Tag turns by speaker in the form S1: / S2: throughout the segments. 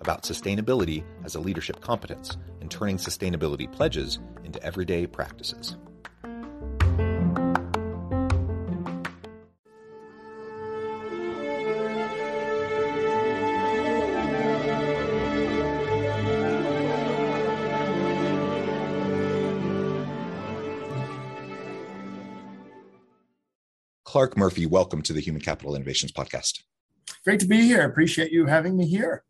S1: about sustainability as a leadership competence and turning sustainability pledges into everyday practices. Clarke Murphy, welcome to the Human Capital Innovations Podcast.
S2: Great to be here. Appreciate you having me here.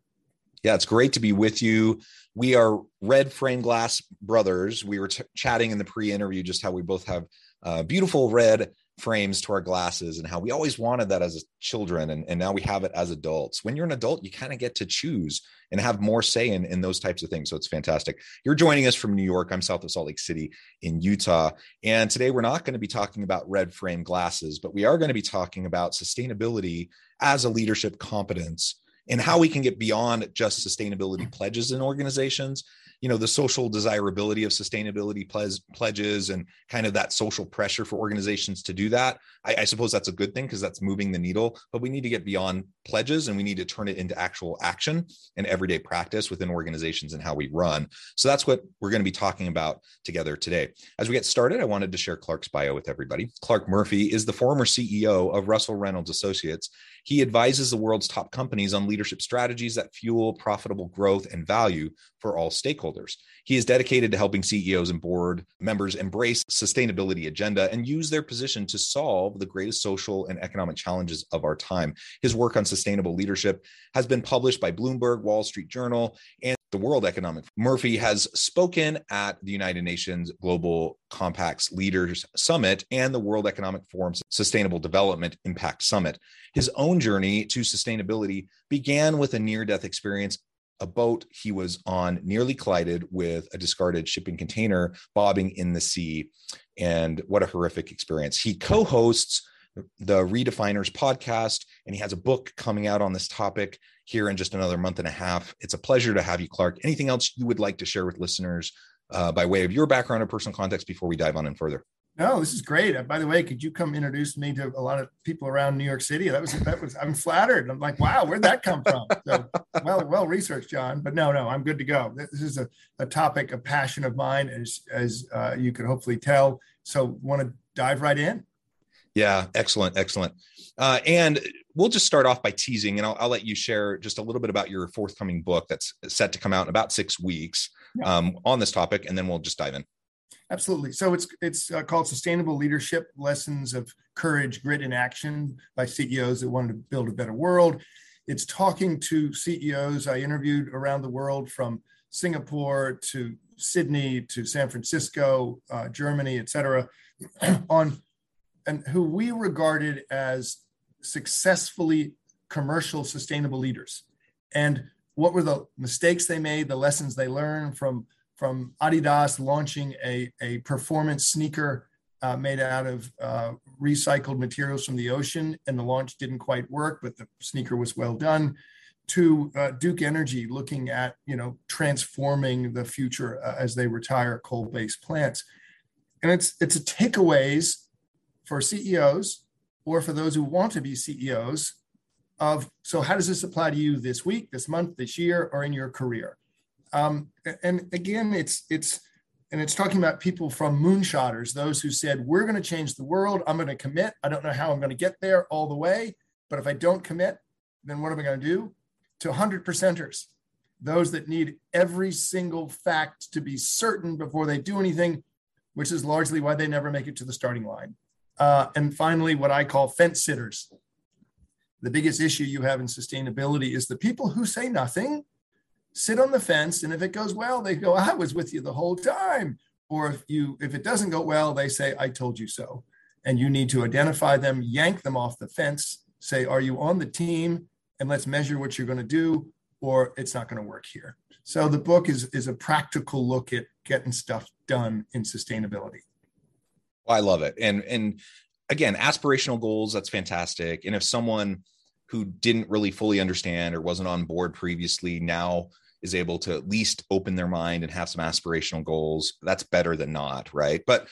S1: Yeah, it's great to be with you. We are Red Frame Glass brothers. We were t- chatting in the pre-interview just how we both have uh, beautiful red frames to our glasses and how we always wanted that as children and, and now we have it as adults when you're an adult you kind of get to choose and have more say in, in those types of things so it's fantastic you're joining us from new york i'm south of salt lake city in utah and today we're not going to be talking about red frame glasses but we are going to be talking about sustainability as a leadership competence and how we can get beyond just sustainability pledges in organizations. You know the social desirability of sustainability pledges and kind of that social pressure for organizations to do that i, I suppose that's a good thing because that's moving the needle but we need to get beyond pledges and we need to turn it into actual action and everyday practice within organizations and how we run. So that's what we're going to be talking about together today. As we get started i wanted to share clarke's bio with everybody. Clarke murphy is the former ceo of russell reynolds associates. He advises the world's top companies on leadership strategies that fuel profitable growth and value for all stakeholders. He is dedicated to helping CEOs and board members embrace sustainability agenda and use their position to solve the greatest social and economic challenges of our time. His work on sustainable leadership has been published by Bloomberg, Wall Street Journal, and the World Economic. Murphy has spoken at the United Nations Global Compact's Leaders Summit and the World Economic Forum's Sustainable Development Impact Summit. His own journey to sustainability began with a near death experience a boat he was on nearly collided with a discarded shipping container bobbing in the sea. And what a horrific experience. He co hosts the Redefiners podcast, and he has a book coming out on this topic here in just another month and a half. It's a pleasure to have you, Clarke. Anything else you would like to share with listeners uh, by way of your background or personal context before we dive on in further?
S2: No, this is great. Uh, by the way, could you come introduce me to a lot of people around New York City? That was that was. I'm flattered. I'm like, wow, where'd that come from? So, well, well researched, John. But no, no, I'm good to go. This is a, a topic, a passion of mine, as as uh, you could hopefully tell. So, want to dive right in?
S1: Yeah, excellent, excellent. Uh, and we'll just start off by teasing, and I'll, I'll, let you share just a little bit about your forthcoming book that's set to come out in about six weeks um, on this topic, and then we'll just dive in.
S2: Absolutely. So it's it's uh, called Sustainable Leadership: Lessons of Courage, Grit, and Action by CEOs that wanted to build a better world. It's talking to CEOs I interviewed around the world from Singapore to Sydney to San Francisco, uh, Germany, et cetera, on and who we regarded as successfully commercial sustainable leaders and what were the mistakes they made the lessons they learned from from Adidas launching a, a performance sneaker uh, made out of uh, recycled materials from the ocean, and the launch didn't quite work, but the sneaker was well done. To uh, Duke Energy looking at you know transforming the future uh, as they retire coal-based plants, and it's it's a takeaways for CEOs or for those who want to be CEOs of so how does this apply to you this week, this month, this year, or in your career? Um, and again, it's it's and it's talking about people from moonshotters, those who said, We're going to change the world. I'm going to commit. I don't know how I'm going to get there all the way, but if I don't commit, then what am I going to do? To 100 percenters, those that need every single fact to be certain before they do anything, which is largely why they never make it to the starting line. Uh, and finally, what I call fence sitters. The biggest issue you have in sustainability is the people who say nothing sit on the fence and if it goes well they go i was with you the whole time. Or if you if it doesn't go well they say i told you so. And you need to identify them yank them off the fence say are you on the team? And let's measure what you're going to do or it's not going to work here. So the book is is a practical look at getting stuff done in sustainability
S1: i love it and and again aspirational goals that's fantastic and if someone who didn't really fully understand or wasn't on board previously now is able to at least open their mind and have some aspirational goals, that's better than not, right? But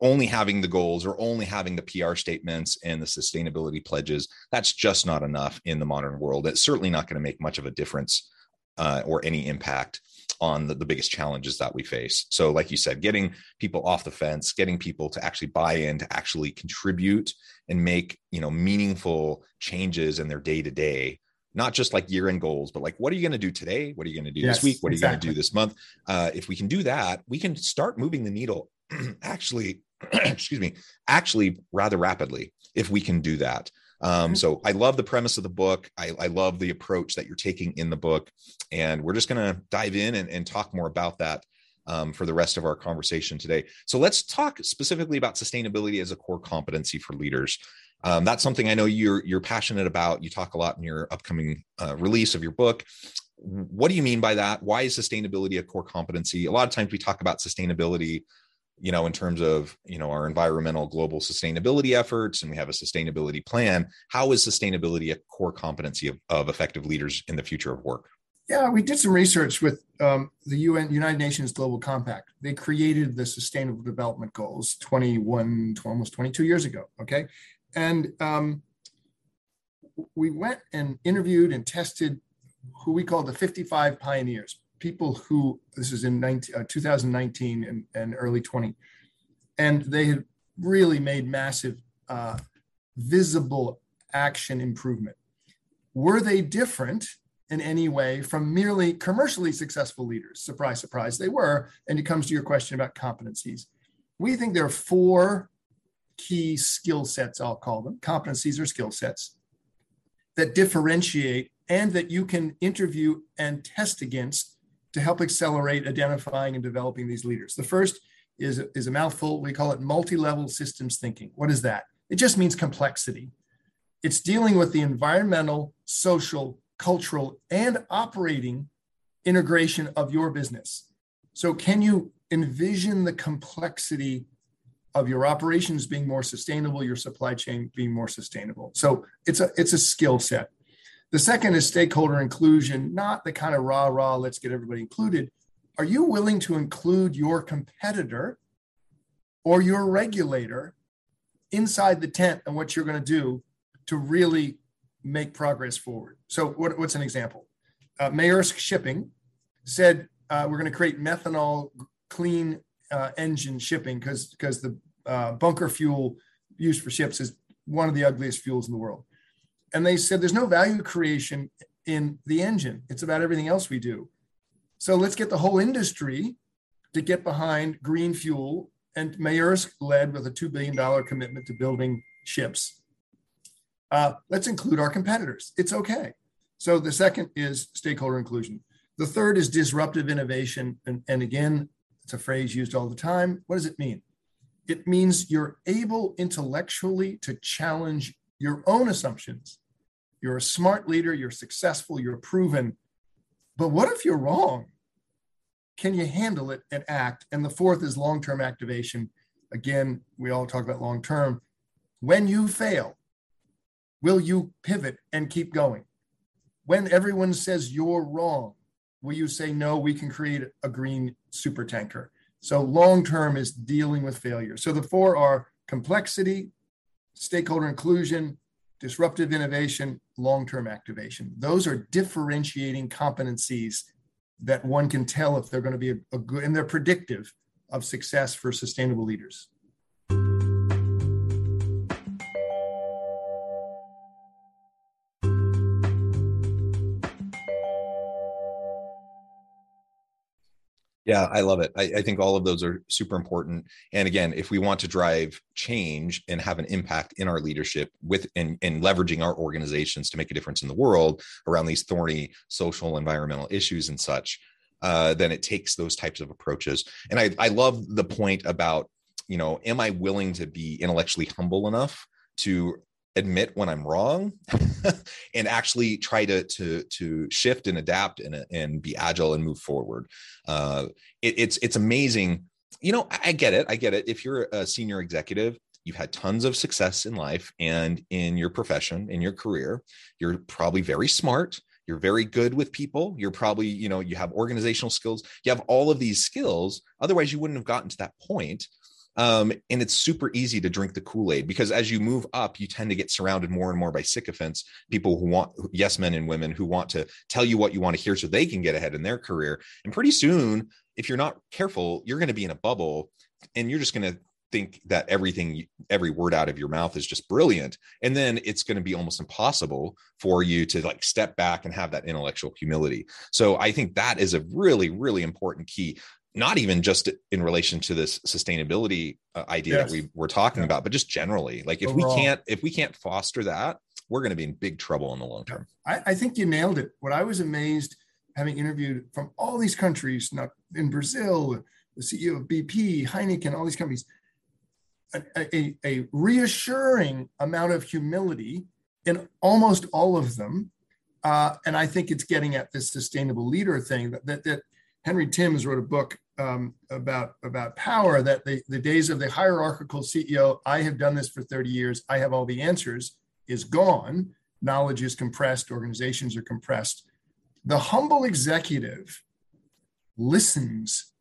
S1: only having the goals or only having the PR statements and the sustainability pledges, that's just not enough in the modern world. It's certainly not going to make much of a difference uh, or any impact on the, the biggest challenges that we face. So, like you said, getting people off the fence, getting people to actually buy in, to actually contribute and make you know meaningful changes in their day to day not just like year end goals, but like, what are you going to do today? What are you going to do yes, this week? What are exactly. you going to do this month? Uh, if we can do that, we can start moving the needle actually, excuse me, actually rather rapidly if we can do that. Um, mm-hmm. so I love the premise of the book. I, I, love the approach that you're taking in the book. And we're just going to dive in and, and, talk more about that um, for the rest of our conversation today. So let's talk specifically about sustainability as a core competency for leaders. Um, that's something I know you're you're passionate about. You talk a lot in your upcoming uh, release of your book. What do you mean by that? Why is sustainability a core competency? A lot of times we talk about sustainability, you know, in terms of you know our environmental global sustainability efforts, and we have a sustainability plan. How is sustainability a core competency of, of effective leaders in the future of work?
S2: Yeah, we did some research with um, the UN, United Nations Global Compact. They created the Sustainable Development Goals 21, almost 22 years ago. Okay, and um, we went and interviewed and tested who we call the 55 pioneers, people who, this is in 19, uh, 2019 and, and, early 20, and they had really made massive uh, visible action improvement. Were they different in any way from merely commercially successful leaders? Surprise, surprise, they were. And it comes to your question about competencies. We think there are four key skill sets, I'll call them competencies or skill sets that differentiate and that you can interview and test against to help accelerate identifying and developing these leaders. The first is, is a mouthful. We call it multi level systems thinking. What is that? It just means complexity. It's dealing with the environmental, social, cultural, and operating integration of your business. So, can you envision the complexity of your operations being more sustainable, your supply chain being more sustainable. So it's a it's a skill set. The second is stakeholder inclusion, not the kind of rah rah, let's get everybody included. Are you willing to include your competitor or your regulator inside the tent and what you're going to do to really make progress forward? So, what, what's an example? Uh, Maersk Shipping said uh, we're going to create methanol clean uh, engine shipping because because the uh, bunker fuel used for ships is one of the ugliest fuels in the world. And they said there's no value creation in the engine. It's about everything else we do. So let's get the whole industry to get behind green fuel. And Maersk led with a $2 billion commitment to building ships. Uh, let's include our competitors. It's okay. So the second is stakeholder inclusion. The third is disruptive innovation. And, and again, it's a phrase used all the time. What does it mean? It means you're able intellectually to challenge your own assumptions. You're a smart leader, you're successful, you're proven. But what if you're wrong? Can you handle it and act? And the fourth is long term activation. Again, we all talk about long term. When you fail, will you pivot and keep going? When everyone says you're wrong, will you say, no, we can create a green super tanker? So long term is dealing with failure. So the four are complexity, stakeholder inclusion, disruptive innovation, long term activation. Those are differentiating competencies that one can tell if they're going to be a, a good and they're predictive of success for sustainable leaders.
S1: Yeah, I love it. I, I, think all of those are super important. And again, if we want to drive change and have an impact in our leadership with and, and leveraging our organizations to make a difference in the world around these thorny social environmental issues and such, uh, then it takes those types of approaches. And I, I love the point about, you know, am I willing to be intellectually humble enough to admit when I'm wrong and actually try to to to shift and adapt and and be agile and move forward. Uh, it, it's it's amazing. You know, I get it. I get it. If you're a senior executive, you've had tons of success in life and in your profession, in your career. You're probably very smart. You're very good with people. You're probably, you know, you have organizational skills. You have all of these skills. Otherwise, you wouldn't have gotten to that point. Um, and it's super easy to drink the Kool Aid because as you move up, you tend to get surrounded more and more by sycophants, people who want, yes, men and women who want to tell you what you want to hear so they can get ahead in their career. And pretty soon, if you're not careful, you're going to be in a bubble and you're just going to think that everything every word out of your mouth is just brilliant. And then it's going to be almost impossible for you to like step back and have that intellectual humility. So i think that is a really really important key not even just in relation to this sustainability uh, idea yes. that we were talking yeah. about but just generally like if Overall. we can't if we can't foster that we're going to be in big trouble in the long term
S2: I, I think you nailed it what i was amazed having interviewed from all these countries not in brazil the ceo of bp heineken all these companies a, a, a reassuring amount of humility in almost all of them uh, and i think it's getting at this sustainable leader thing that, that, that henry timms wrote a book um, about about power that the, the days of the hierarchical ceo i have done this for 30 years. I have all the answers is gone. Knowledge is compressed. Organizations are compressed. The humble executive listens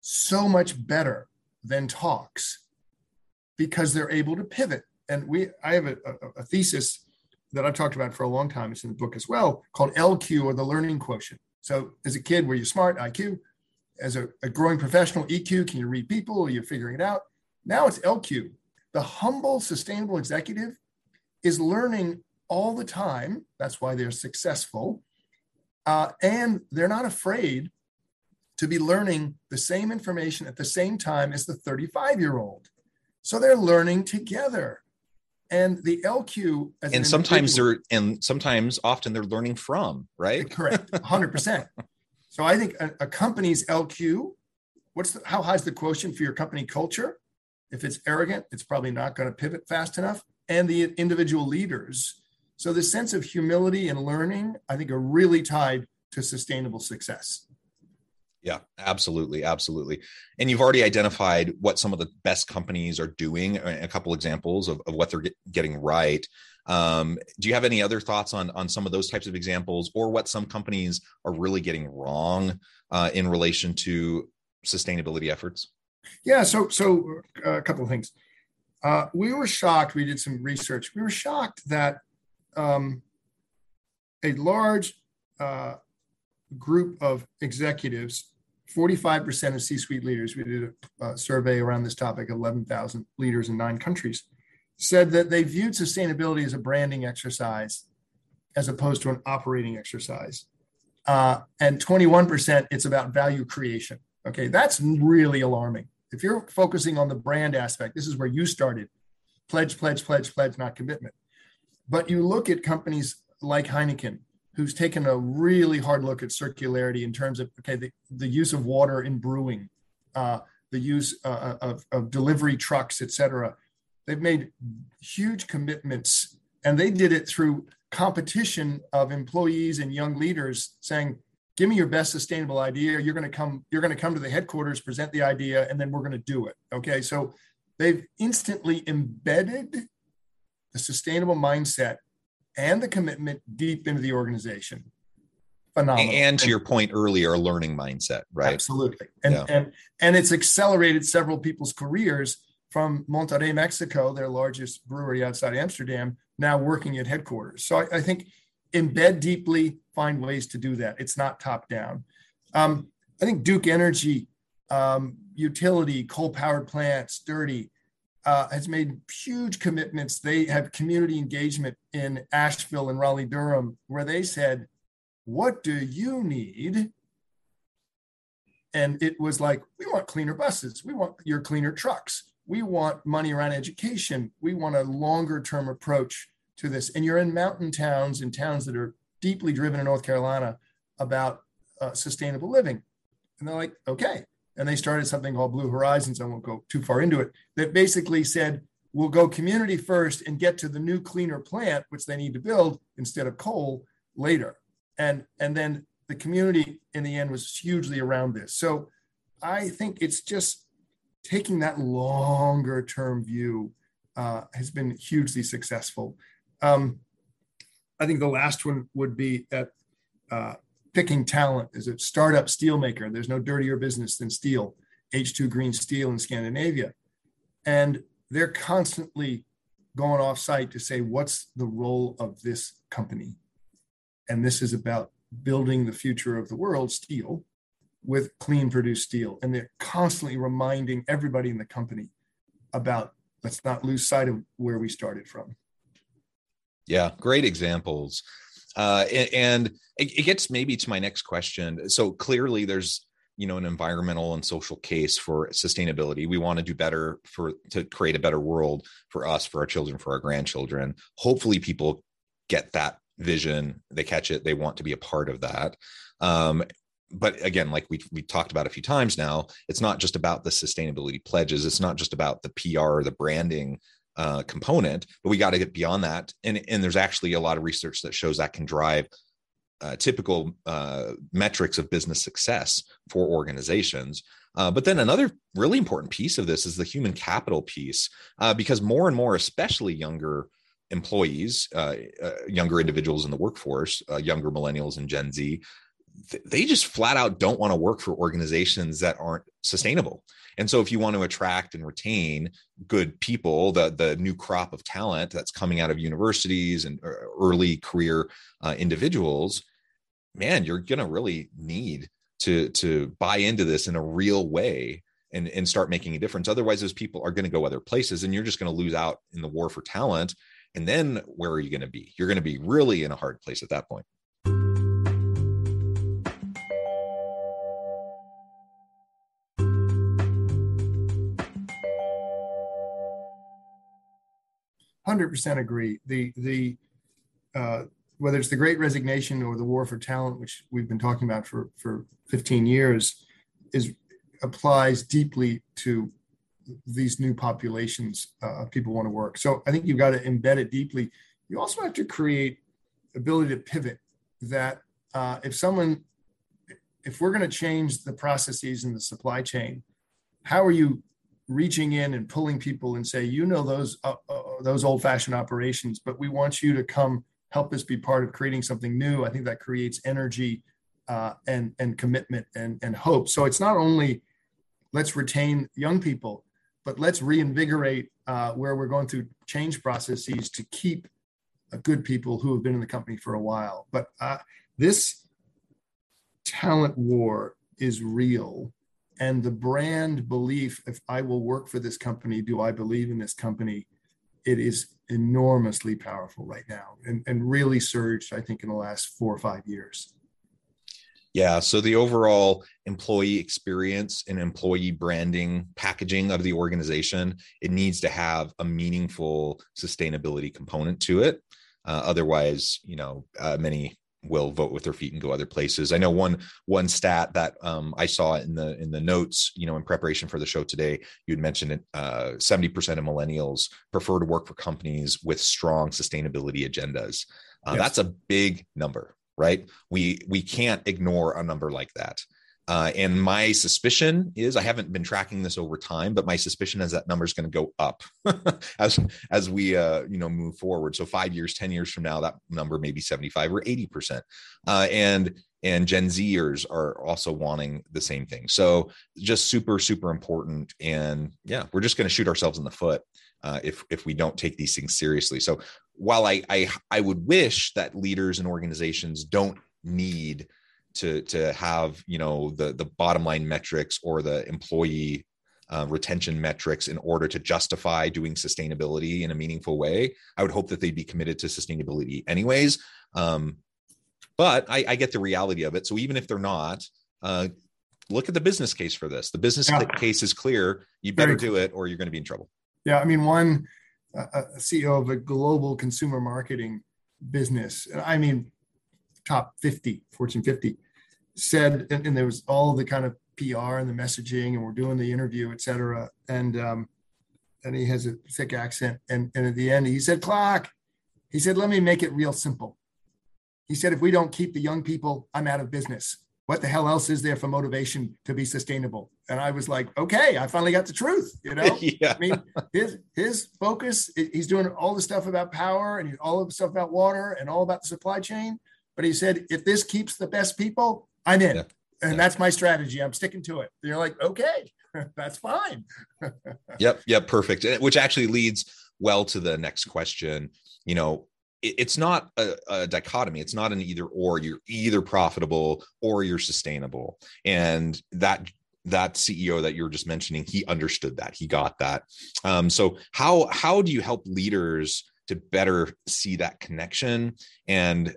S2: so much better than talks because they're able to pivot. And we i have a, a, a thesis that i've talked about for a long time. It's in the book as well called lq or the learning quotient so as a kid were you smart iq as a, a growing professional, EQ, can you read people? Are you figuring it out? Now it's LQ. The humble, sustainable executive is learning all the time. That's why they're successful. Uh, and they're not afraid to be learning the same information at the same time as the 35 year old. So they're learning together. And the LQ,
S1: and sometimes they're, and sometimes often they're learning from, right?
S2: Uh, correct, 100%. So I think a, a company's LQ, what's the, how high is the quotient for your company culture? If it's arrogant, it's probably not going to pivot fast enough. And the individual leaders. So the sense of humility and learning, I think, are really tied to sustainable success.
S1: Yeah, absolutely, absolutely. And you've already identified what some of the best companies are doing. A couple examples of, of what they're get, getting right. Um, do you have any other thoughts on on some of those types of examples, or what some companies are really getting wrong uh, in relation to sustainability efforts?
S2: Yeah, so so uh, a couple of things. Uh, we were shocked. We did some research. We were shocked that um, a large uh, group of executives, 45% of C-suite leaders, we did a survey around this topic, 11,000 leaders in nine countries, said that they viewed sustainability as a branding exercise as opposed to an operating exercise. Uh, and 21%, it's about value creation. Okay, that's really alarming. If you're focusing on the brand aspect, this is where you started pledge, pledge, pledge, pledge, not commitment. But you look at companies like Heineken, who's taken a really hard look at circularity in terms of okay, the, the use of water in brewing, uh, the use uh, of, of delivery trucks, et cetera. They've made huge commitments, and they did it through competition of employees and young leaders saying, "Give me your best sustainable idea. You're going to come. You're going to come to the headquarters, present the idea, and then we're going to do it." Okay, so they've instantly embedded the sustainable mindset and the commitment deep into the organization.
S1: Phenomenal. And to your point earlier, a learning mindset, right?
S2: Absolutely. And yeah. and and it's accelerated several people's careers from Monterrey, Mexico, their largest brewery outside Amsterdam, now working at headquarters. So I, I think embed deeply, find ways to do that. It's not top down. Um, I think Duke Energy um, utility, coal powered plants, dirty, uh, has made huge commitments. They have community engagement in Asheville and Raleigh Durham, where they said, What do you need? And it was like, We want cleaner buses. We want your cleaner trucks. We want money around education. We want a longer term approach to this. And you're in mountain towns and towns that are deeply driven in North Carolina about uh, sustainable living. And they're like, Okay and they started something called Blue Horizons. I won't go too far into it. That basically said we'll go community first and get to the new cleaner plant, which they need to build instead of coal later. And and then the community in the end was hugely around this. So I think it's just taking that longer term view uh, has been hugely successful. Um, I think the last one would be that uh, picking talent as a startup steelmaker. There's no dirtier business than steel, H2 Green Steel in Scandinavia. And they're constantly going off site to say, what's the role of this company? And this is about building the future of the world, steel, with clean produced steel. And they're constantly reminding everybody in the company about let's not lose sight of where we started from.
S1: Yeah, great examples. Uh, and it, it gets maybe to my next question. So clearly, there's you know an environmental and social case for sustainability. We want to do better for to create a better world for us for our children for our grandchildren. Hopefully people get that vision. They catch it. They want to be a part of that. Um, but again like we we talked about a few times now it's not just about the sustainability pledges. It's not just about the pr the branding uh, component, but we got to get beyond that. And, and there's actually a lot of research that shows that can drive uh, typical uh, metrics of business success for organizations. Uh, but then another really important piece of this is the human capital piece, uh, because more and more, especially younger employees, uh, uh, younger individuals in the workforce, younger millennials and Gen Z, they just flat out don't want to work for organizations that aren't sustainable. And so if you want to attract and retain good people, the the new crop of talent that's coming out of universities and uh, early career uh, individuals, man, you're going to really need to to buy into this in a real way and and start making a difference. Otherwise, those people are going to go other places, and you're just going to lose out in the war for talent. And then where are you going to be? You're going to be really in a hard place at that point.
S2: 100% agree. The the uh, whether it's the Great Resignation or the War for Talent, which we've been talking about for for 15 years, is applies deeply to these new populations uh, of people want to work. So I think you've got to embed it deeply. You also have to create ability to pivot. That uh, if someone, if we're going to change the processes in the supply chain, how are you reaching in and pulling people and say, you know, those uh, those old fashioned operations, but we want you to come help us be part of creating something new. I think that creates energy uh, and and commitment and and hope. So it's not only let's retain young people, but let's reinvigorate uh, where we're going through change processes to keep uh, good people who have been in the company for a while. But uh, this talent war is real and the brand belief if i will work for this company do i believe in this company it is enormously powerful right now and, and really surged i think in the last four or five years.
S1: Yeah so the overall employee experience and employee branding packaging of the organization it needs to have a meaningful sustainability component to it. Uh, otherwise you know uh, many will vote with their feet and go other places. I know one one stat that um, I saw in the in the notes, you know, in preparation for the show today, you had mentioned it. Uh, seventy percent of millennials prefer to work for companies with strong sustainability agendas. Uh, yes. That's a big number, right? We we can't ignore a number like that. Uh, and my suspicion is I haven't been tracking this over time, but my suspicion is that number is going to go up as as we uh, you know move forward. So five years, ten years from now, that number may be seventy five or eighty percent. Uh, and and Gen Zers are also wanting the same thing. So just super super important. And yeah, we're just going to shoot ourselves in the foot uh, if if we don't take these things seriously. So while I I I would wish that leaders and organizations don't need to to have you know the the bottom line metrics or the employee uh, retention metrics in order to justify doing sustainability in a meaningful way. I would hope that they'd be committed to sustainability anyways. Um, but I, I, get the reality of it. So even if they're not, uh, look at the business case for this. The business yeah. case is clear. You better do it, or you're going to be in trouble.
S2: Yeah, I mean, one uh, CEO of a global consumer marketing business, I mean, top 50, Fortune 50, said, and, and there was all the kind of PR and the messaging, and we're doing the interview, et cetera. And um, and he has a thick accent. And, and at the end, he said, "Clock," he said, let me make it real simple. He said, if we don't keep the young people, I'm out of business. What the hell else is there for motivation to be sustainable? And I was like, okay, I finally got the truth. You know, yeah. I mean, his his focus, he's doing all the stuff about power and all of the stuff about water and all about the supply chain. But he said, if this keeps the best people, I'm in. Yeah and yeah. that's my strategy. I'm sticking to it. You're like, okay, that's fine.
S1: yep, yep, perfect. Which actually leads well to the next question. You know, it, it's not a, a dichotomy. It's not an either or. You're either profitable or you're sustainable, and that that CEO that you're just mentioning, he understood that. He got that. Um, so how how do you help leaders to better see that connection and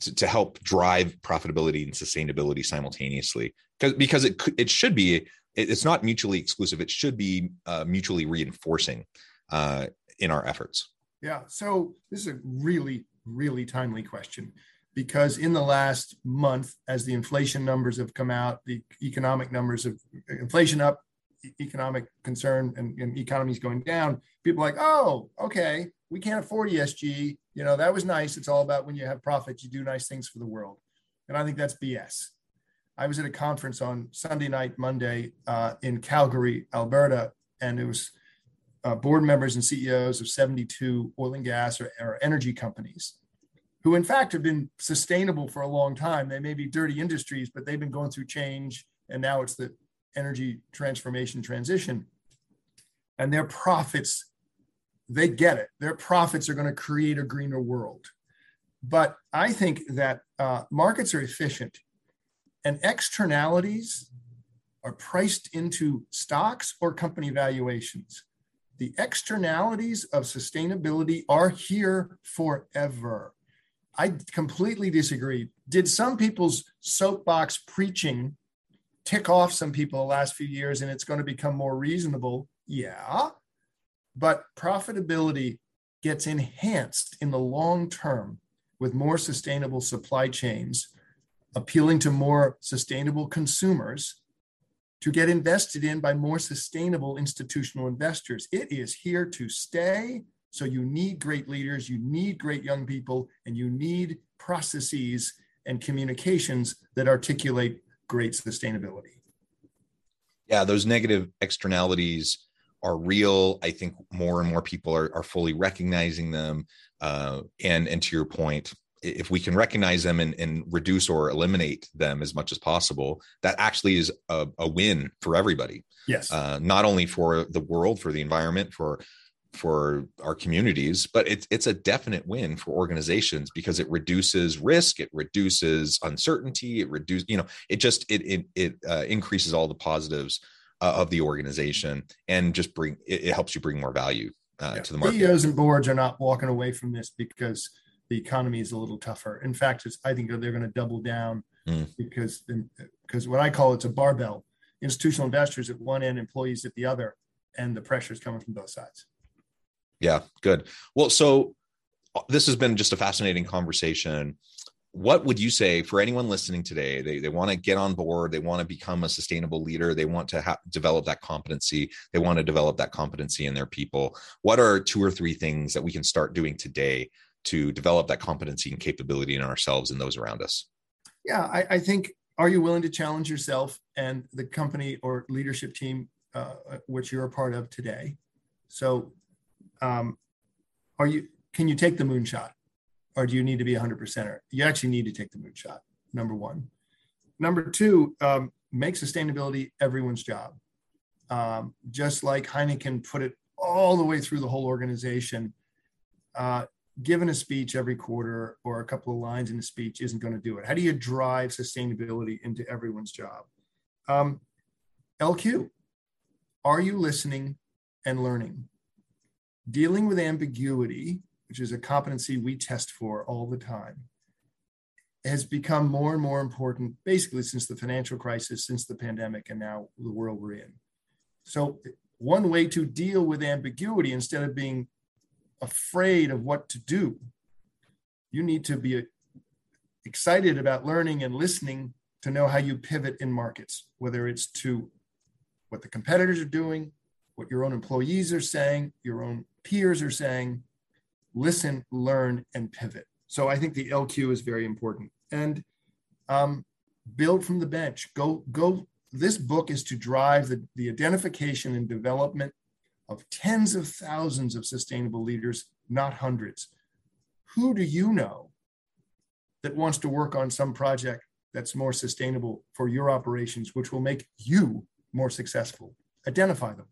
S1: to, to help drive profitability and sustainability simultaneously. Because because it it should be it's not mutually exclusive. It should be uh, mutually reinforcing uh, in our efforts.
S2: Yeah. So this is a really really timely question because in the last month as the inflation numbers have come out the economic numbers of inflation up economic concern and, and economies going down people like oh okay we can't afford esg you know, that was nice. It's all about when you have profits, you do nice things for the world. And I think that's BS. I was at a conference on Sunday night, Monday uh, in Calgary, Alberta, and it was uh, board members and CEOs of 72 oil and gas or, or energy companies who, in fact, have been sustainable for a long time. They may be dirty industries, but they've been going through change. And now it's the energy transformation transition. And their profits they get it. Their profits are going to create a greener world. But I think that uh, markets are efficient and externalities are priced into stocks or company valuations. The externalities of sustainability are here forever. I completely disagree. Did some people's soapbox preaching tick off some people the last few years and it's going to become more reasonable? Yeah but profitability gets enhanced in the long term with more sustainable supply chains, appealing to more sustainable consumers to get invested in by more sustainable institutional investors. It is here to stay. So you need great leaders, you need great young people, and you need processes and communications that articulate great sustainability.
S1: Yeah, those negative externalities are real. I think more and more people are, are fully recognizing them. Uh, and and to your point, if we can recognize them and, and, reduce or eliminate them as much as possible, that actually is a, a win for everybody.
S2: Yes.
S1: Uh, not only for the world, for the environment, for for our communities, but it's it's a definite win for organizations because it reduces risk, it reduces uncertainty, it reduces you know it just it it it uh, increases all the positives uh, of the organization and just bring it, it helps you bring more value uh, yeah. to the market.
S2: CEOs and boards are not walking away from this because the economy is a little tougher. In fact, I think they're going to double down mm. because because what I call it's a barbell: institutional investors at one end, employees at the other, and the pressure is coming from both sides.
S1: Yeah, good. Well, so uh, this has been just a fascinating conversation what would you say for anyone listening today? They, they want to get on board they want to become a sustainable leader they want to ha- develop that competency they want to develop that competency in their people. What are two or three things that we can start doing today to develop that competency and capability in ourselves and those around us?
S2: Yeah i, I think are you willing to challenge yourself and the company or leadership team uh, which you're a part of today? So um, are you can you take the moonshot or do you need to be a 100%er? You actually need to take the moonshot, number one. Number two, um, make sustainability everyone's job. Um, just like Heineken put it all the way through the whole organization, uh, giving a speech every quarter or a couple of lines in a speech isn't going to do it. How do you drive sustainability into everyone's job? Um, LQ, are you listening and learning? Dealing with ambiguity, which is a competency we test for all the time, has become more and more important basically since the financial crisis, since the pandemic, and now the world we're in. So, one way to deal with ambiguity instead of being afraid of what to do. You need to be uh, excited about learning and listening to know how you pivot in markets, whether it's to what the competitors are doing, what your own employees are saying, your own peers are saying. Listen, learn, and pivot. So I think the LQ is very important. And um, build from the bench. Go, go. This book is to drive the, the identification and development of tens of thousands of sustainable leaders, not hundreds. Who do you know that wants to work on some project that's more sustainable for your operations, which will make you more successful? Identify them.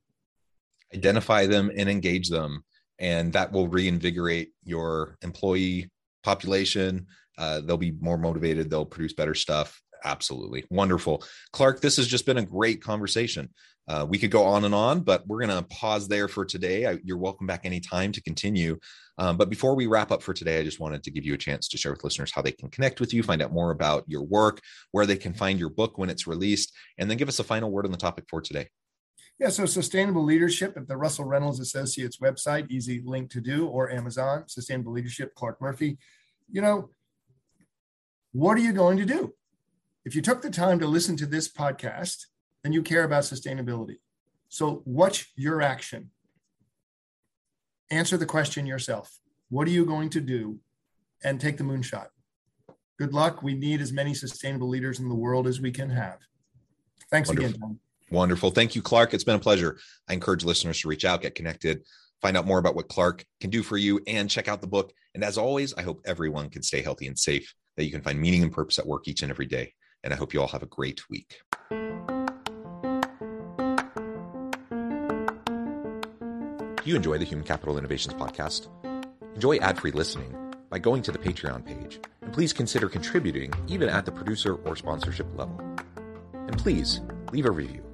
S1: Identify them and engage them. And that will reinvigorate your employee population. Uh, they'll be more motivated, they'll produce better stuff. Absolutely. Wonderful. Clarke, this has just been a great conversation. Uh, we could go on and on, but we're going to pause there for today. I, you're welcome back anytime to continue. Um, but before we wrap up for today, I just wanted to give you a chance to share with listeners how they can connect with you, find out more about your work, where they can find your book when it's released, and then give us a final word on the topic for today.
S2: Yeah, so sustainable leadership at the Russell Reynolds Associates website, easy link to do, or Amazon, sustainable leadership, Clarke Murphy. You know, what are you going to do? If you took the time to listen to this podcast, then you care about sustainability. So, what's your action? Answer the question yourself. What are you going to do? And take the moonshot. Good luck. We need as many sustainable leaders in the world as we can have. Thanks Wonderful. again, Tom.
S1: Wonderful. Thank you, Clarke. It's been a pleasure. I encourage listeners to reach out, get connected, find out more about what Clarke can do for you, and check out the book. And as always, I hope everyone can stay healthy and safe, that you can find meaning and purpose at work each and every day. And I hope you all have a great week. Do you enjoy the Human Capital Innovations podcast? Enjoy ad free listening by going to the Patreon page, and please consider contributing even at the producer or sponsorship level. And please leave a review.